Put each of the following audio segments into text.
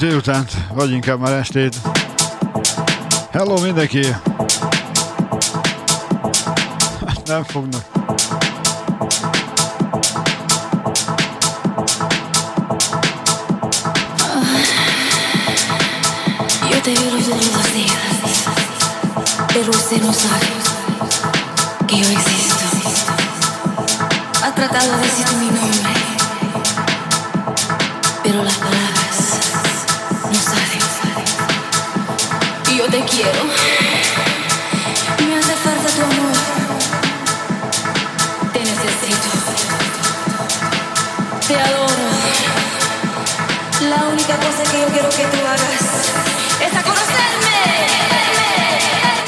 délutánt, vagy inkább már estét. Hello mindenki! Hát nem fognak. Yo te veo los últimos días, pero usted no sabe que yo existo. Ha tratado de decir mi nombre, pero las palabras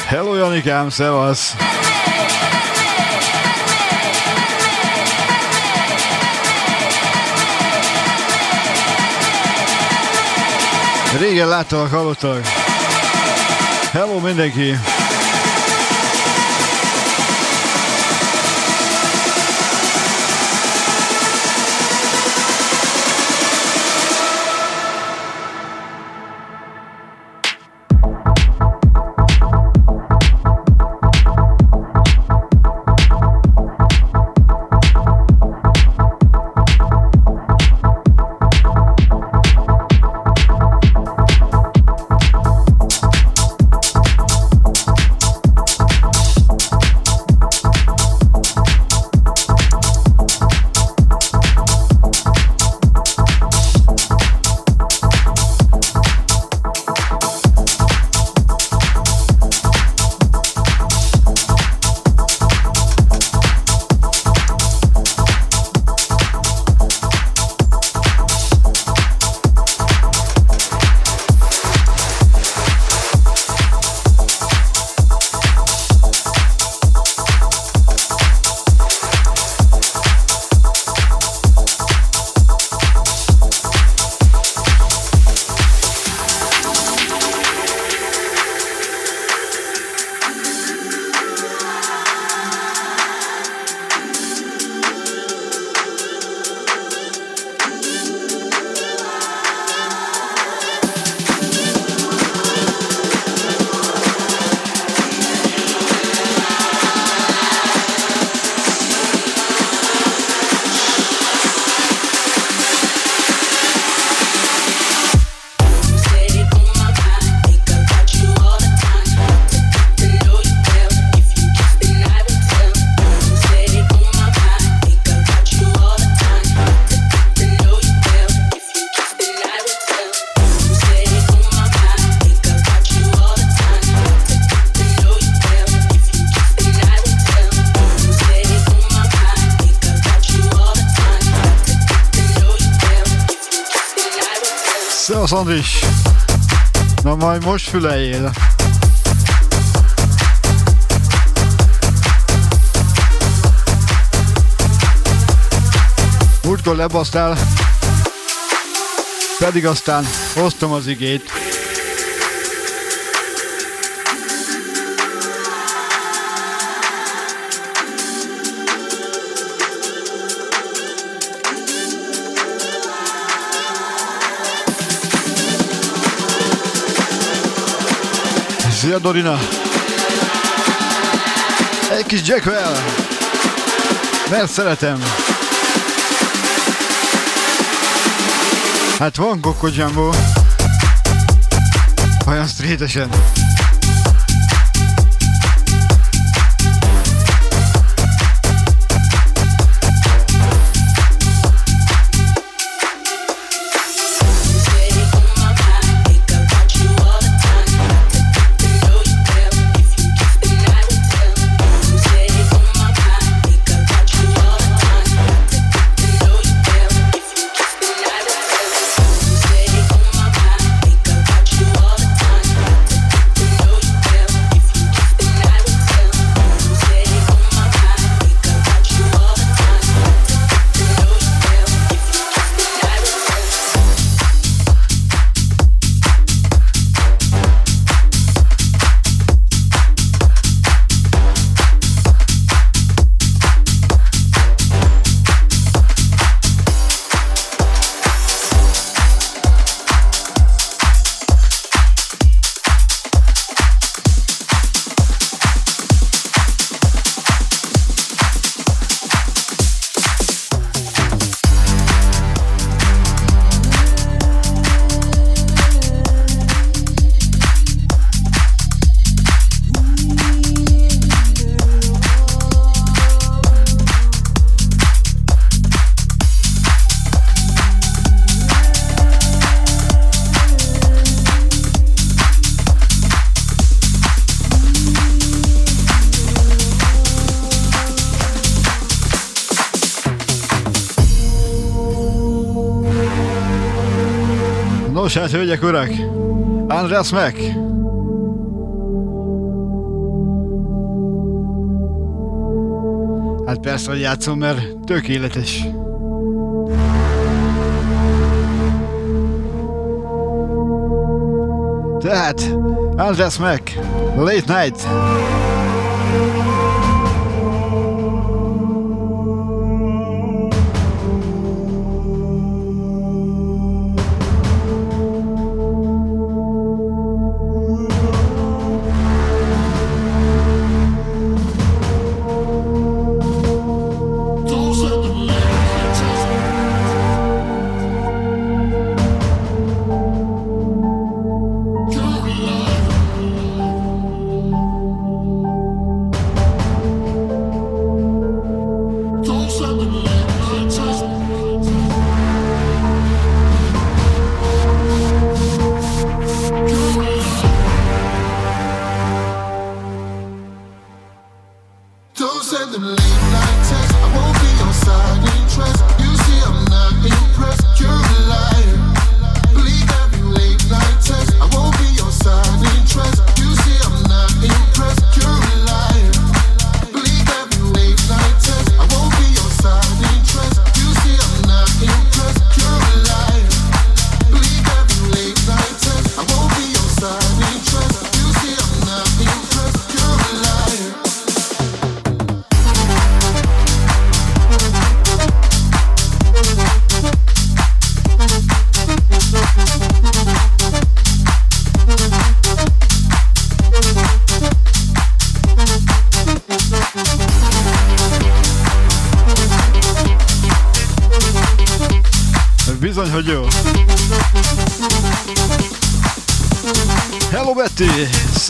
Hello Janikám, szevasz! Régen láttalak, hallottak. Hello mindenki! Andris! Na majd most füleljél! Múltkor lebasztál, pedig aztán hoztam az igét. Szia Dorina! Egy kis Jackwell! Mert szeretem! Hát van Coco Jumbo. Olyan streetesen. Nos hát, hölgyek, urak! András meg! Hát persze, hogy játszom, mert tökéletes. Tehát, András meg! Late Night!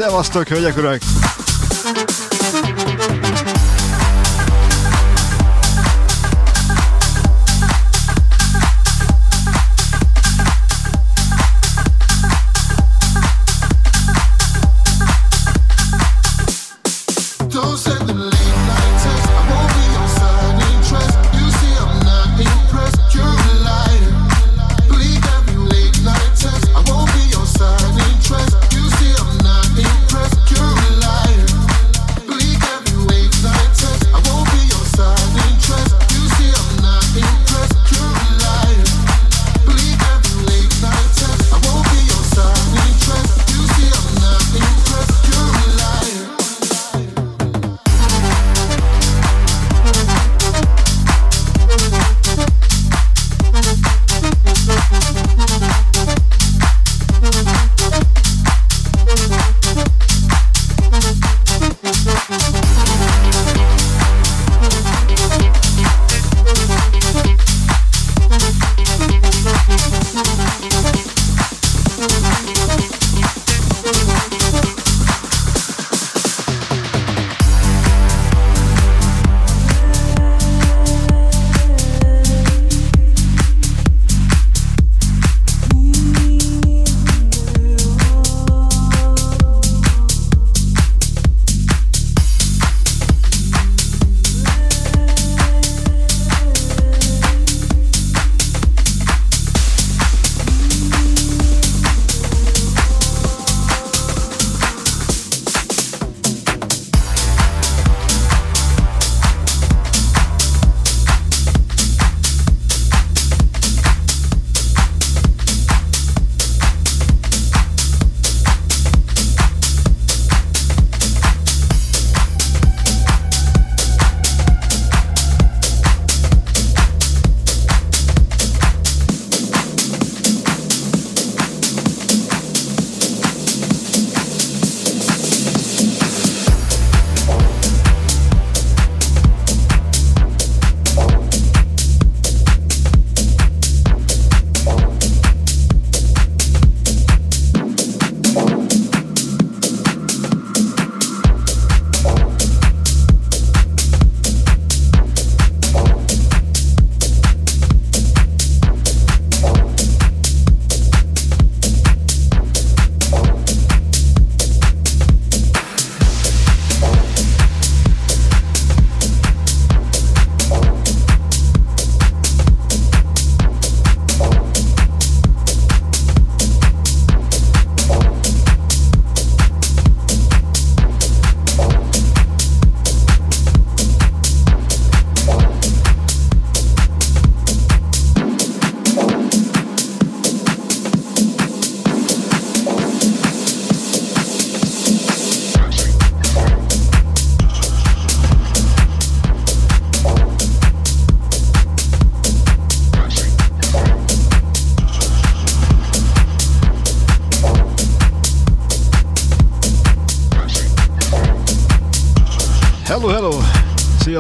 Szevasztok, hölgyek, urak!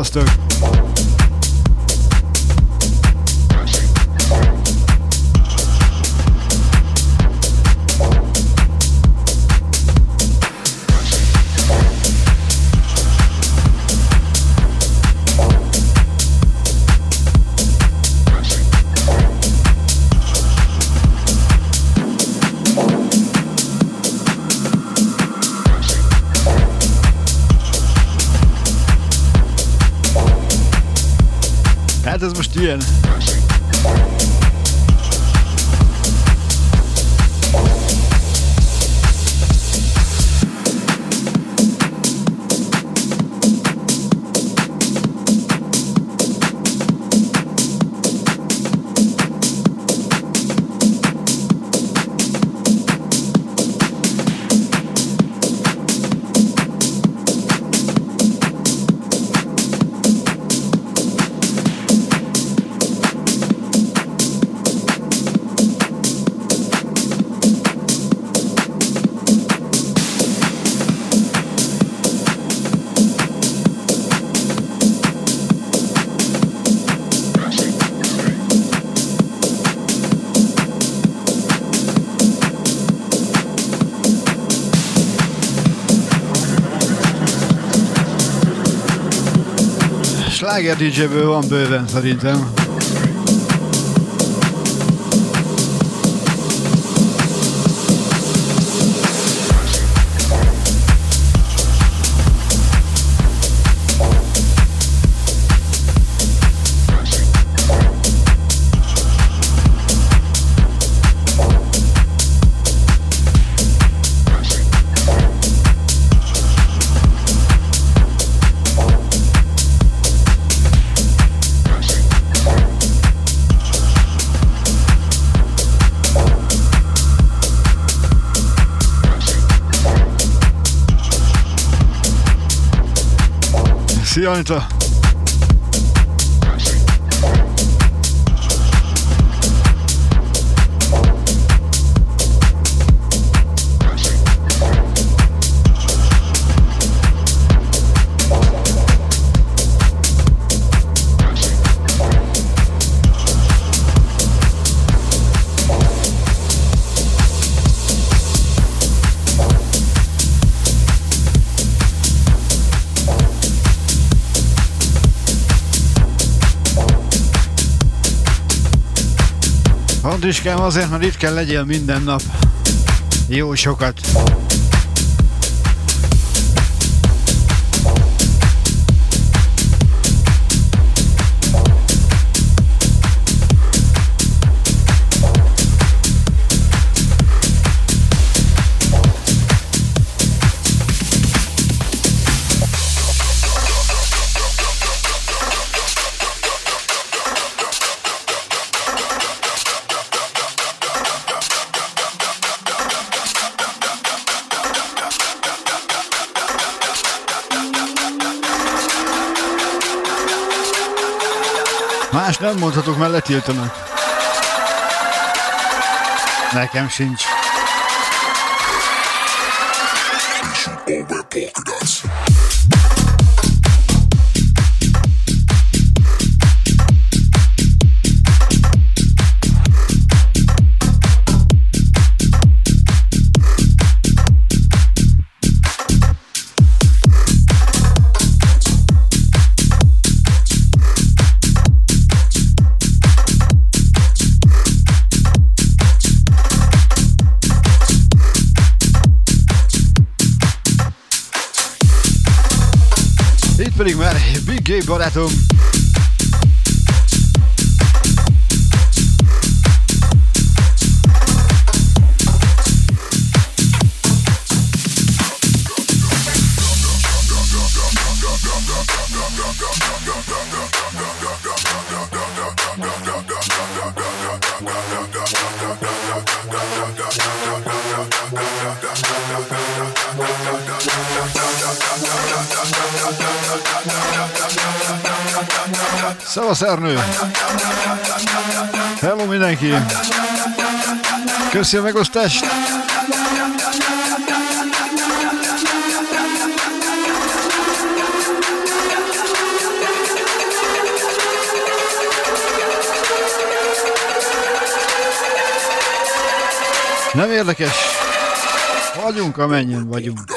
Sziasztok! Sláger DJ-ből van bőven szerintem. Szia Anita! Andriskám azért, mert itt kell legyél minden nap. Jó sokat. Nem mondhatok, mert letiltanak. Nekem sincs. Atom. Mészárnő. Hello mindenki! Köszi a megosztást! Nem érdekes. Vagyunk, amennyien vagyunk.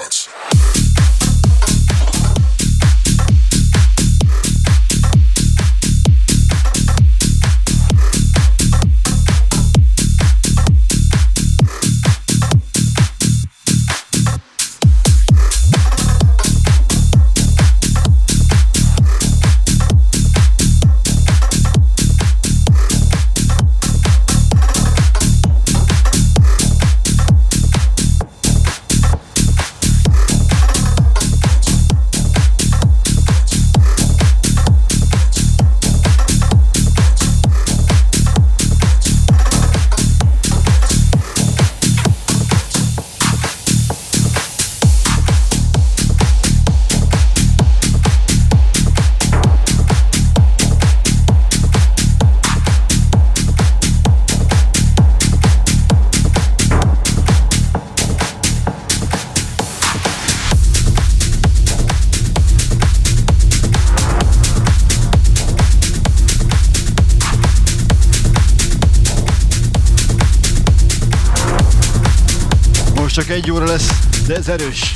Egy óra lesz, de ez erős.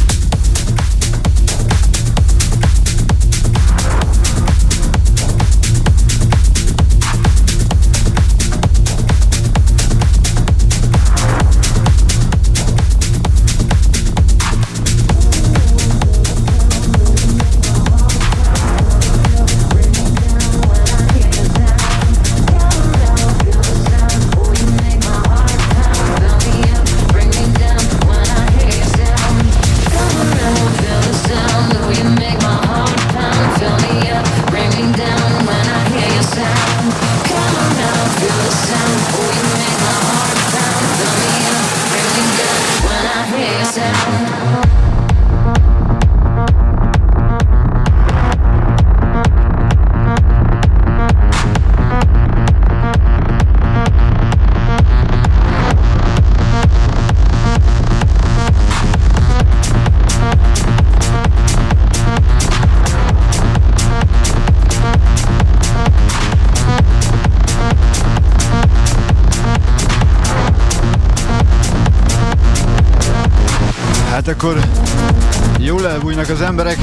Az emberek.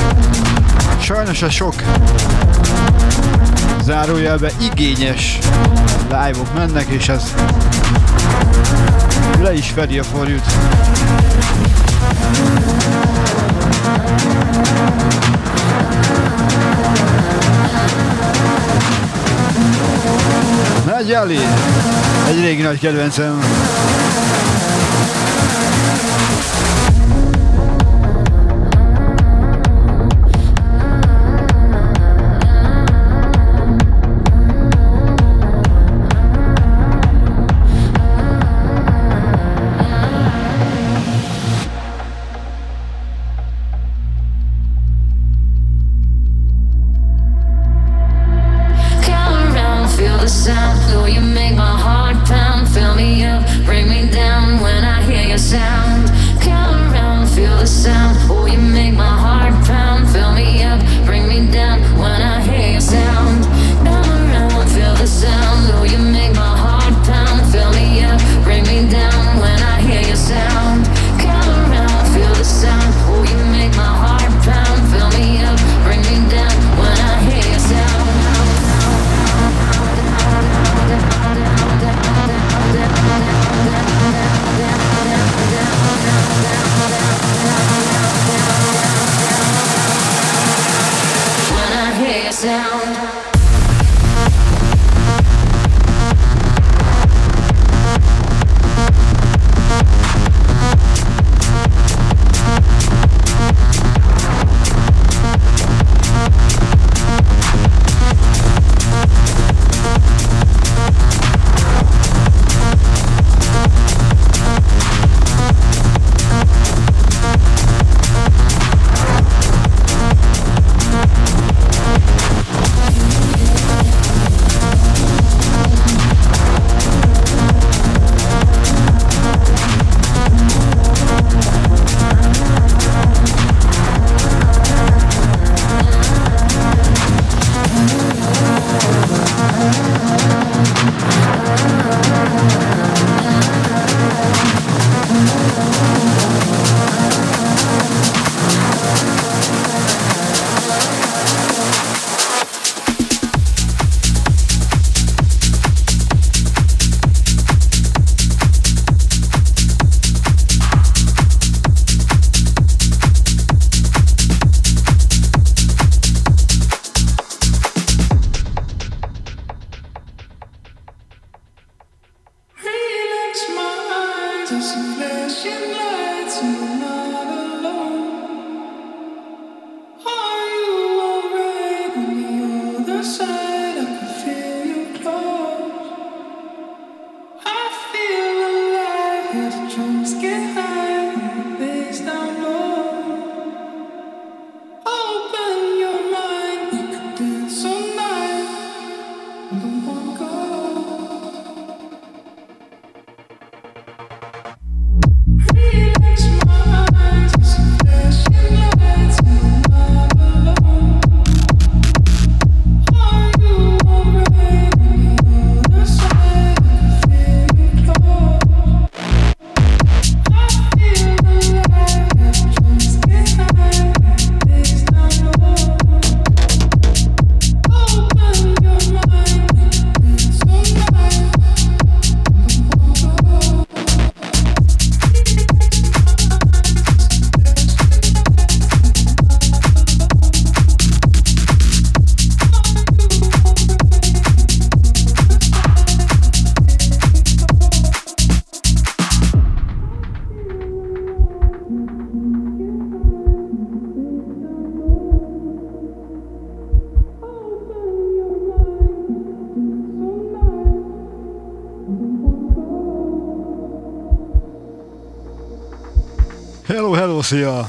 Sajnos a sok zárójelbe igényes live-ok mennek, és ez le is fedi a forjút. Nagy Ali, egy régi nagy kedvencem. Just flashing lights. Szia!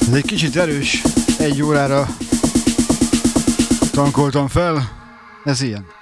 Ez egy kicsit erős, egy órára tankoltam fel, ez ilyen.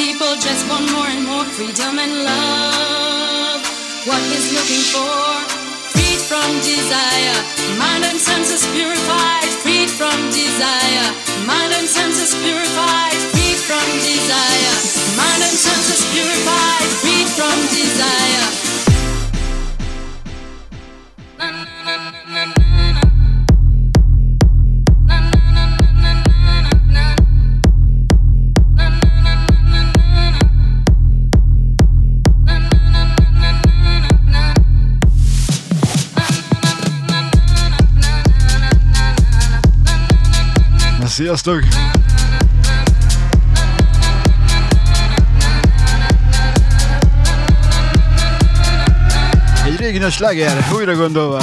people just want more and more freedom and love. What he's looking for, freed from desire, mind and senses purified, freed from desire, mind and senses purified, freed from desire, mind and senses purified, freed from desire. Sziasztok! Egy régi nagy sláger, újra gondolva.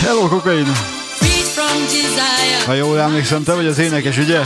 Hello, kokain! Ha jól emlékszem, te vagy az énekes, ugye?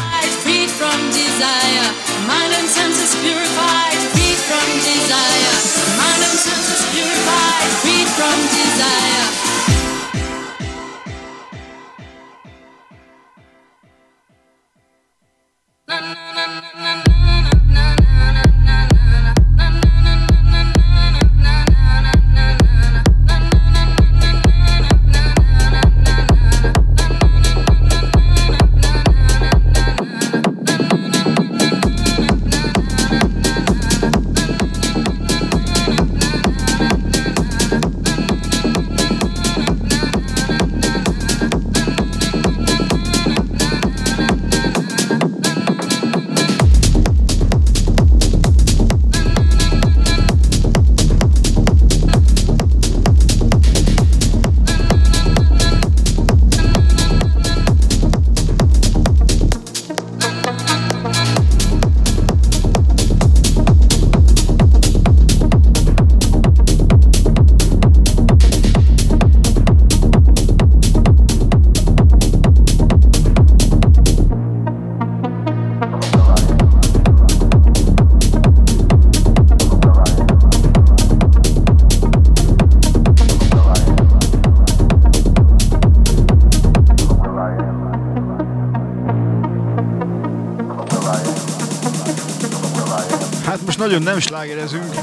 Nagyon nem slágerezünk.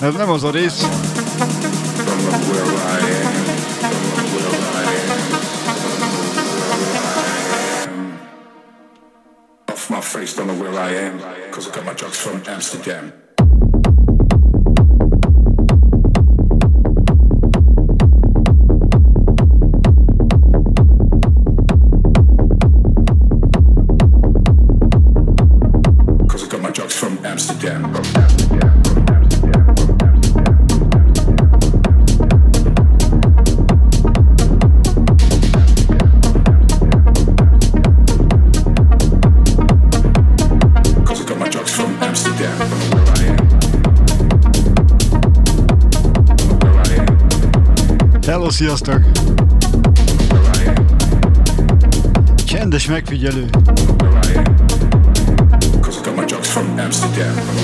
Ez nem az a rész. Sziasztok! Csendes megfigyelő. Amsterdam.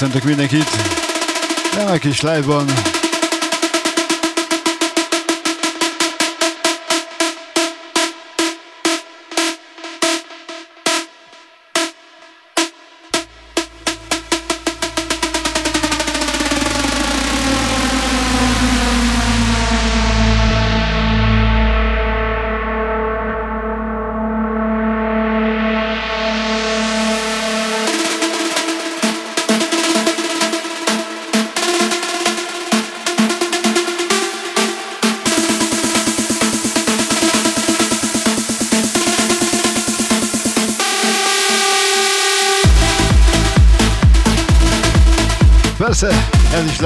Köszöntök mindenkit! Nem egy kis live-ban.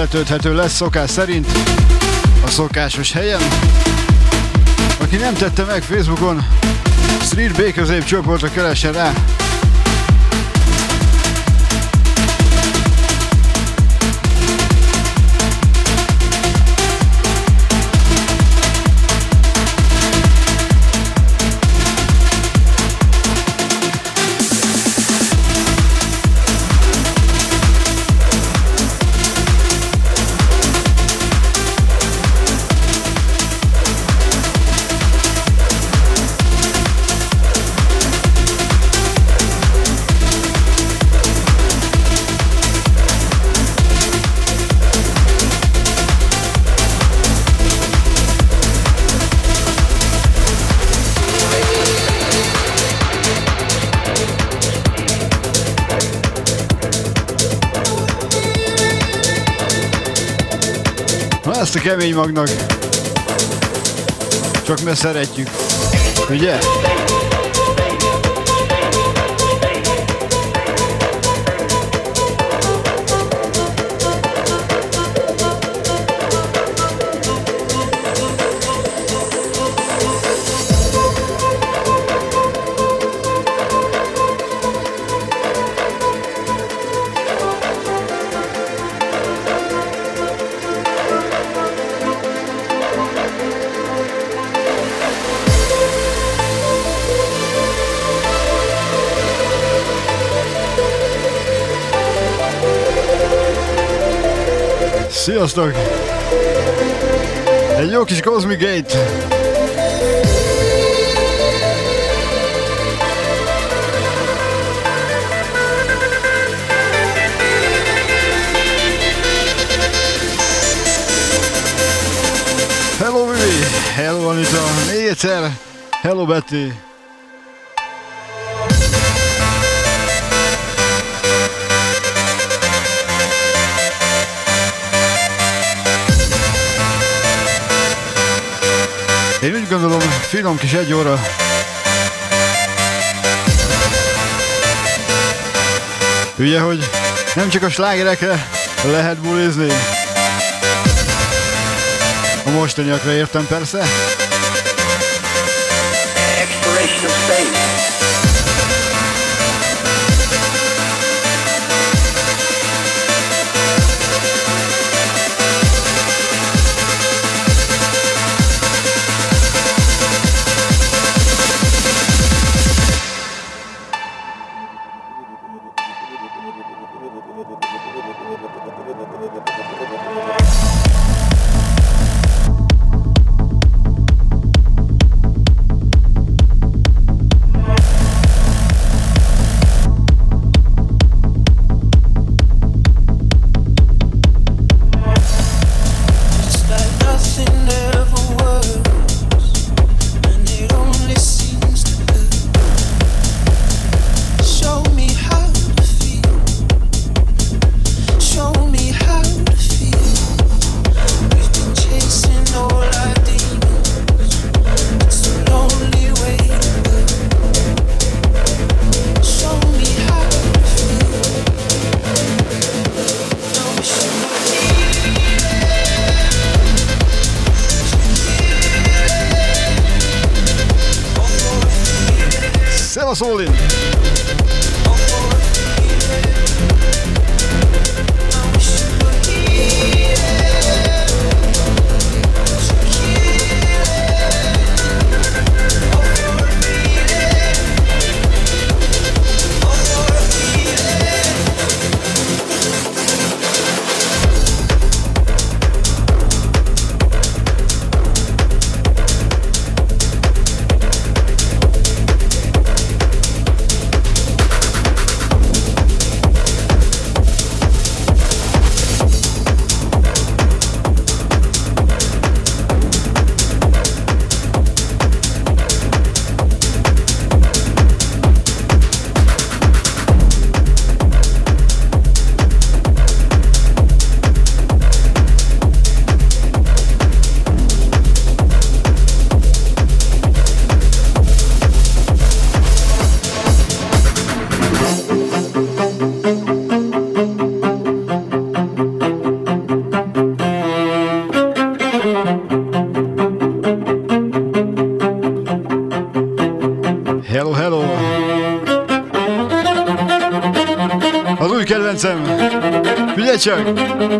Letölthető lesz szokás szerint a szokásos helyen. Aki nem tette meg Facebookon, Street B közép csoportra keressen rá, ezt a kemény magnak. Csak mert szeretjük. Ugye? Sziasztok! Egy jó kis Cosmic Gate. Hello Vivi! Hello Anita! Még egyszer! Hello Betty! Én úgy gondolom, finom kis egy óra Ugye, hogy nem csak a slágerekre lehet bulizni. A mostaniakra értem persze. Exploration of space. future.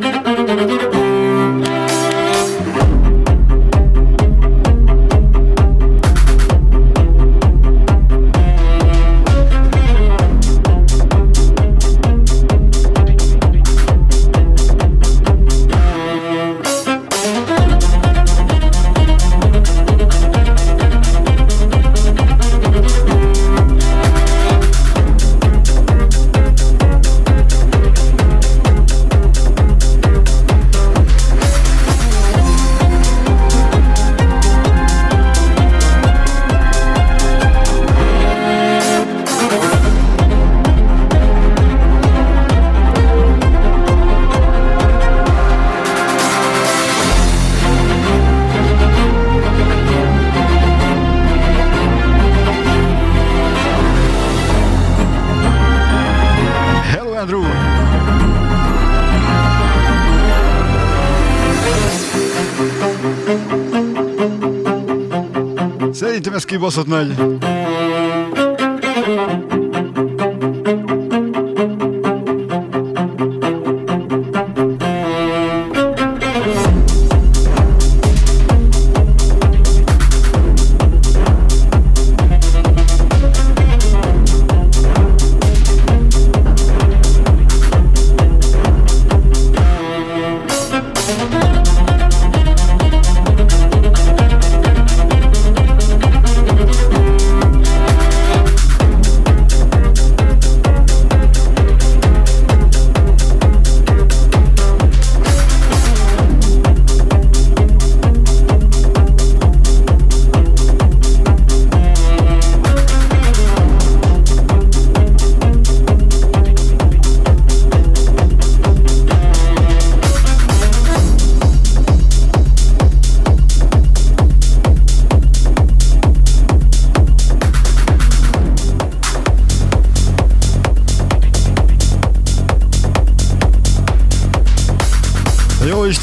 Седите ме скибосот најде.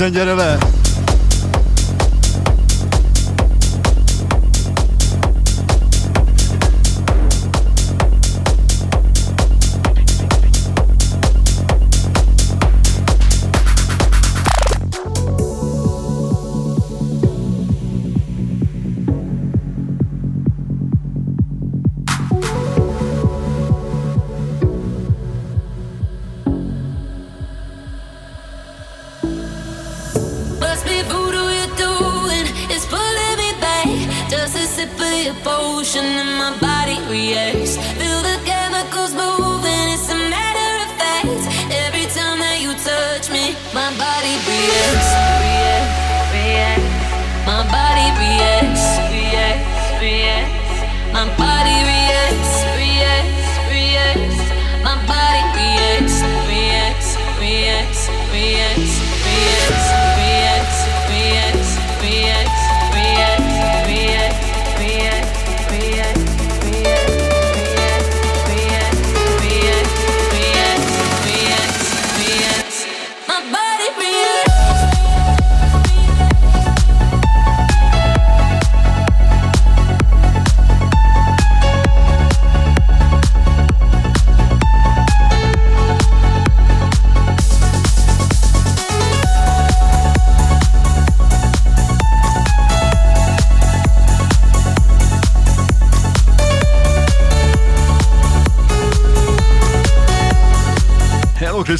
Tencere ve potion and my body reacts. Feel the chemicals moving, it's a matter of fact. Every time that you touch me, my body reacts. React, react. My body reacts, reacts, reacts.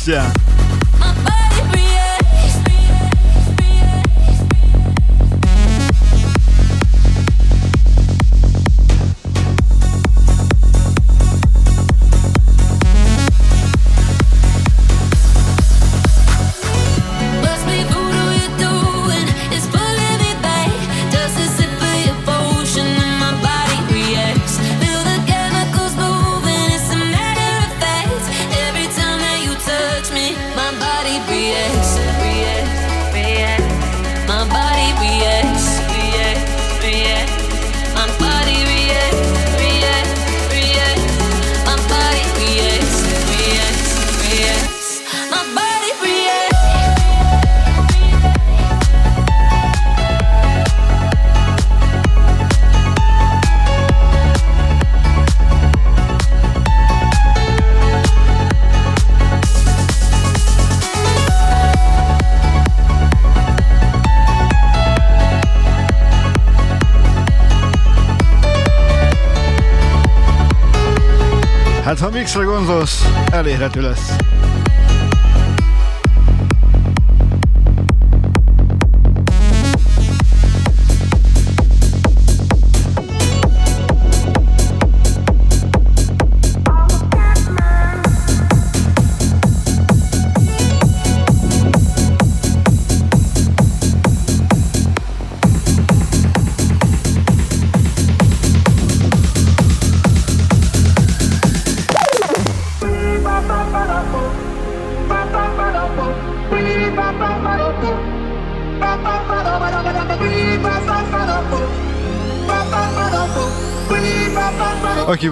Беларуси. Mixre gondolsz, elérhető lesz.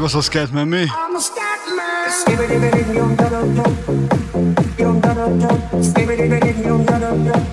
Og så skat med mig. Skibbidi-bidi, yum da da dum. Yum da da dum. Skibbidi-bidi, yum da da dum.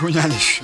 Schon nicht.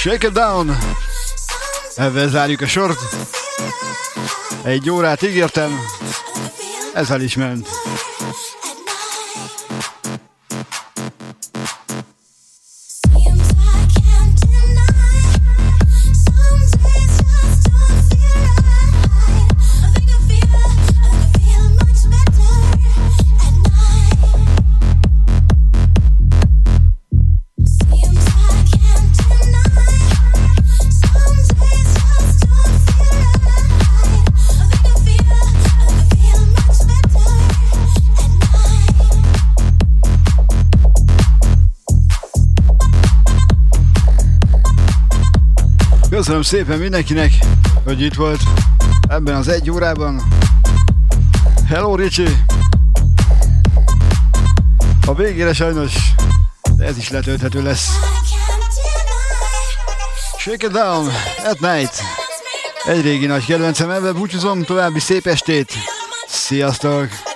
Shake it down! Ezzel zárjuk a sort. Egy órát ígértem. Ez el is ment. Köszönöm szépen mindenkinek, hogy itt volt ebben az egy órában. Hello Ricsi! A végére sajnos ez is letölthető lesz. Shake it down at night. Egy régi nagy kedvencem, ebben búcsúzom, további szép estét. Sziasztok!